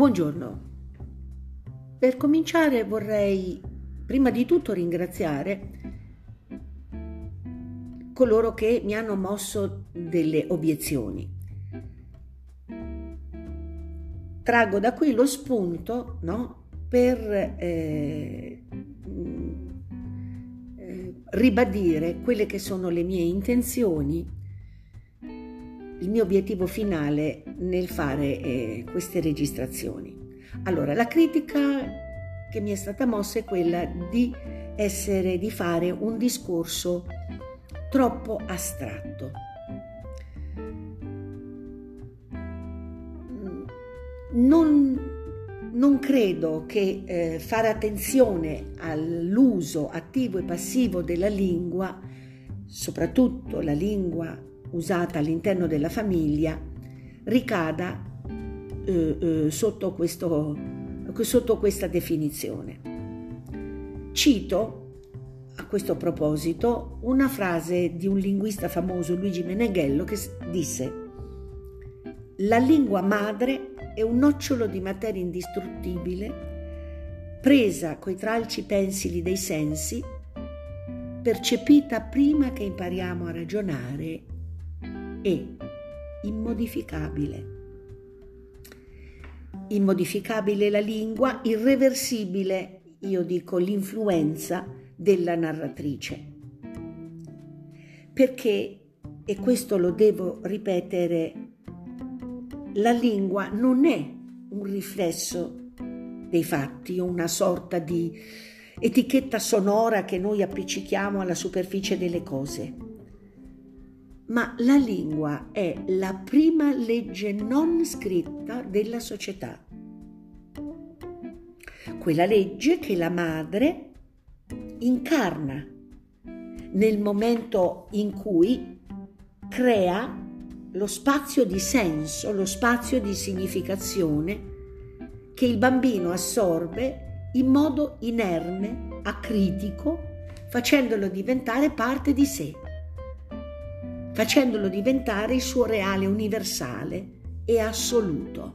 Buongiorno. Per cominciare vorrei prima di tutto ringraziare coloro che mi hanno mosso delle obiezioni. Traggo da qui lo spunto no, per eh, eh, ribadire quelle che sono le mie intenzioni il mio obiettivo finale nel fare eh, queste registrazioni. Allora, la critica che mi è stata mossa è quella di essere, di fare un discorso troppo astratto. Non, non credo che eh, fare attenzione all'uso attivo e passivo della lingua, soprattutto la lingua usata all'interno della famiglia ricada eh, eh, sotto, questo, sotto questa definizione. Cito a questo proposito una frase di un linguista famoso, Luigi Meneghello, che disse La lingua madre è un nocciolo di materia indistruttibile presa coi tralci pensili dei sensi, percepita prima che impariamo a ragionare è immodificabile. Immodificabile la lingua, irreversibile, io dico, l'influenza della narratrice. Perché, e questo lo devo ripetere, la lingua non è un riflesso dei fatti, una sorta di etichetta sonora che noi appiccichiamo alla superficie delle cose ma la lingua è la prima legge non scritta della società. Quella legge che la madre incarna nel momento in cui crea lo spazio di senso, lo spazio di significazione che il bambino assorbe in modo inerme, acritico, facendolo diventare parte di sé facendolo diventare il suo reale universale e assoluto.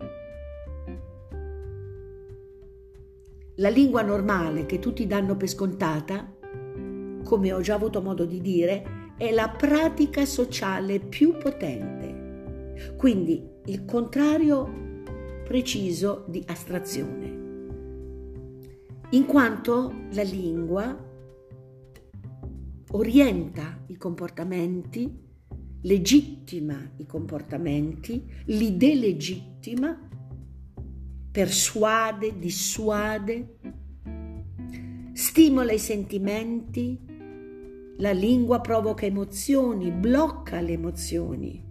La lingua normale che tutti danno per scontata, come ho già avuto modo di dire, è la pratica sociale più potente, quindi il contrario preciso di astrazione. In quanto la lingua orienta i comportamenti legittima i comportamenti, li delegittima, persuade, dissuade, stimola i sentimenti, la lingua provoca emozioni, blocca le emozioni.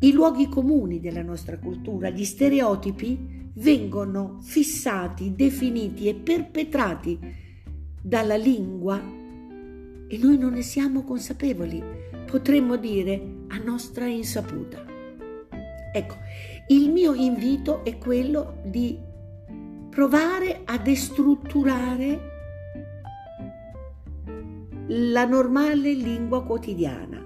I luoghi comuni della nostra cultura, gli stereotipi, vengono fissati, definiti e perpetrati dalla lingua e noi non ne siamo consapevoli potremmo dire a nostra insaputa. Ecco, il mio invito è quello di provare a destrutturare la normale lingua quotidiana,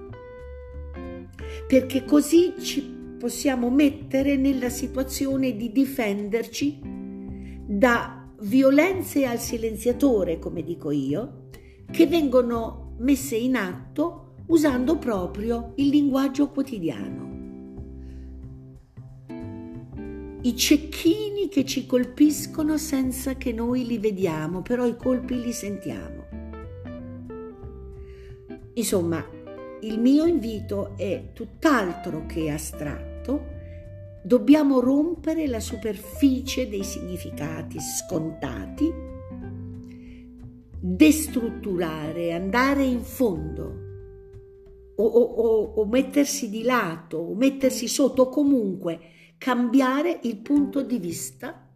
perché così ci possiamo mettere nella situazione di difenderci da violenze al silenziatore, come dico io, che vengono messe in atto usando proprio il linguaggio quotidiano. I cecchini che ci colpiscono senza che noi li vediamo, però i colpi li sentiamo. Insomma, il mio invito è tutt'altro che astratto. Dobbiamo rompere la superficie dei significati scontati, destrutturare, andare in fondo o, o, o mettersi di lato o mettersi sotto o comunque cambiare il punto di vista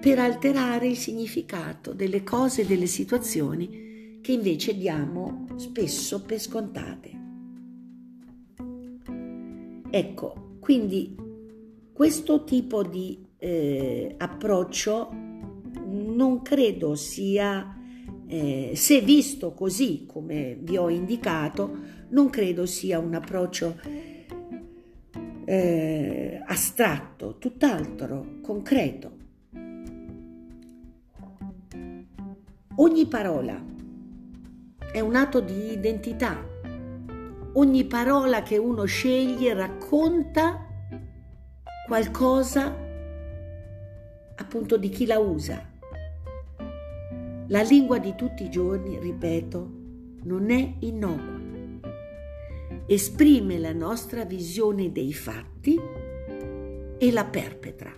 per alterare il significato delle cose e delle situazioni che invece diamo spesso per scontate. Ecco, quindi questo tipo di eh, approccio non credo sia eh, se visto così come vi ho indicato, non credo sia un approccio eh, astratto, tutt'altro concreto. Ogni parola è un atto di identità. Ogni parola che uno sceglie racconta qualcosa appunto di chi la usa. La lingua di tutti i giorni, ripeto, non è innocua. Esprime la nostra visione dei fatti e la perpetra.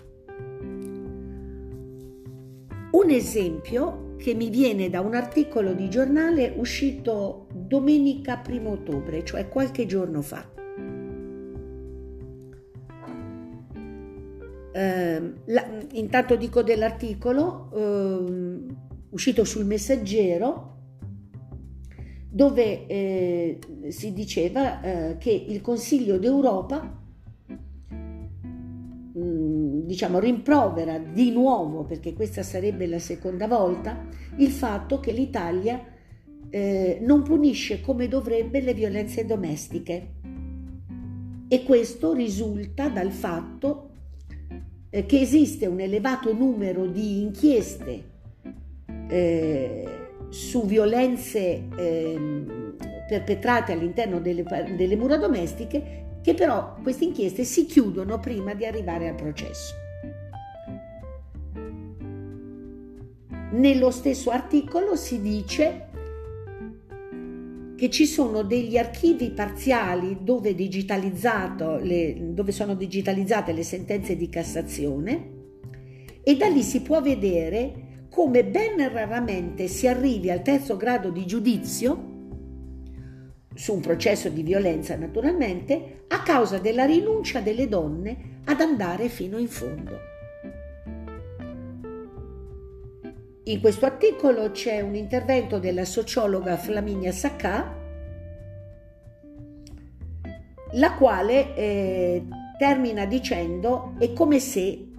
Un esempio che mi viene da un articolo di giornale uscito domenica 1 ottobre, cioè qualche giorno fa. Eh, la, intanto dico dell'articolo eh, uscito sul messaggero dove eh, si diceva eh, che il Consiglio d'Europa mm, diciamo rimprovera di nuovo perché questa sarebbe la seconda volta il fatto che l'Italia eh, non punisce come dovrebbe le violenze domestiche. E questo risulta dal fatto eh, che esiste un elevato numero di inchieste eh, su violenze eh, perpetrate all'interno delle, delle mura domestiche che però queste inchieste si chiudono prima di arrivare al processo. Nello stesso articolo si dice che ci sono degli archivi parziali dove, le, dove sono digitalizzate le sentenze di Cassazione e da lì si può vedere come ben raramente si arrivi al terzo grado di giudizio su un processo di violenza naturalmente, a causa della rinuncia delle donne ad andare fino in fondo. In questo articolo c'è un intervento della sociologa Flaminia Sacca, la quale eh, termina dicendo è come se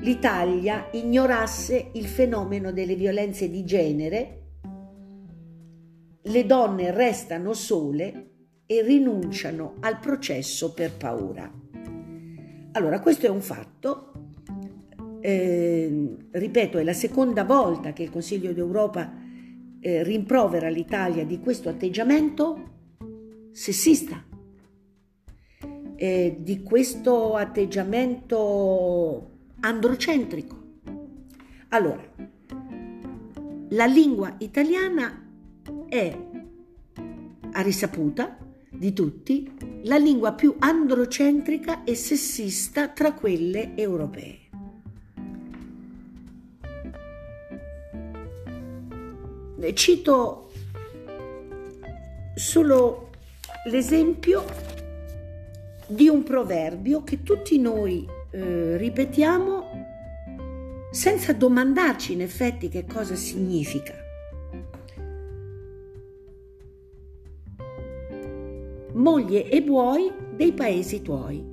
l'Italia ignorasse il fenomeno delle violenze di genere, le donne restano sole e rinunciano al processo per paura. Allora, questo è un fatto, eh, ripeto, è la seconda volta che il Consiglio d'Europa eh, rimprovera l'Italia di questo atteggiamento sessista, eh, di questo atteggiamento androcentrico. Allora, la lingua italiana è, a risaputa di tutti, la lingua più androcentrica e sessista tra quelle europee. Cito solo l'esempio di un proverbio che tutti noi eh, ripetiamo senza domandarci in effetti che cosa significa. Moglie e buoi dei paesi tuoi.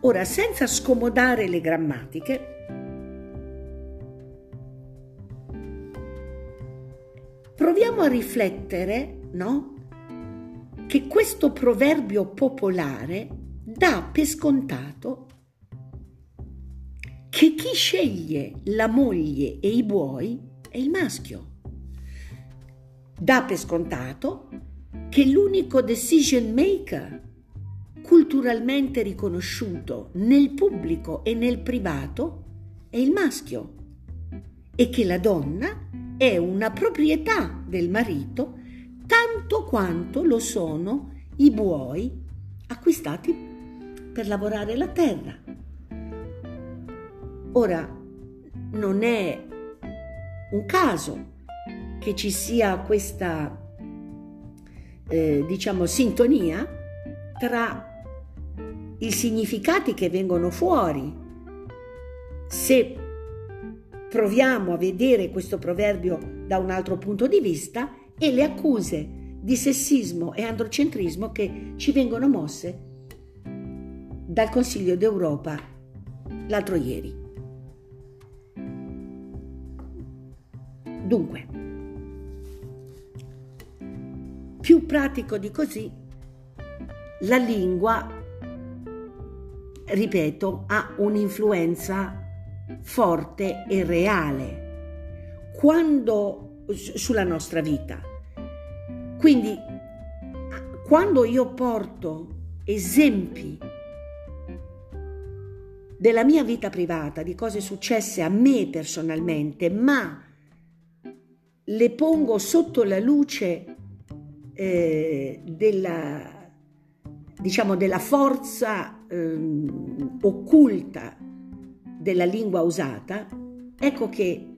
Ora, senza scomodare le grammatiche, proviamo a riflettere, no? Che questo proverbio popolare dà per scontato che chi sceglie la moglie e i buoi è il maschio. Dà per scontato che l'unico decision maker culturalmente riconosciuto nel pubblico e nel privato è il maschio e che la donna è una proprietà del marito tanto quanto lo sono i buoi acquistati per lavorare la terra. Ora, non è un caso che ci sia questa, eh, diciamo, sintonia tra i significati che vengono fuori. Se proviamo a vedere questo proverbio da un altro punto di vista e le accuse di sessismo e androcentrismo che ci vengono mosse dal Consiglio d'Europa l'altro ieri. Dunque, più pratico di così, la lingua ripeto, ha un'influenza forte e reale quando, sulla nostra vita. Quindi quando io porto esempi della mia vita privata, di cose successe a me personalmente, ma le pongo sotto la luce eh, della, diciamo, della forza eh, occulta della lingua usata, ecco che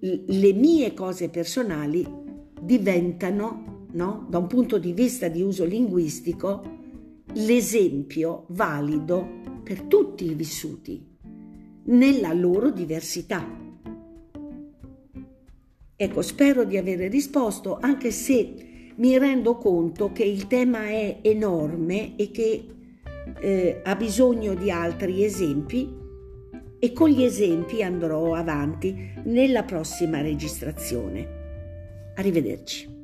le mie cose personali diventano, no, da un punto di vista di uso linguistico, l'esempio valido per tutti i vissuti, nella loro diversità. Ecco, spero di aver risposto, anche se mi rendo conto che il tema è enorme e che eh, ha bisogno di altri esempi e con gli esempi andrò avanti nella prossima registrazione. Arrivederci.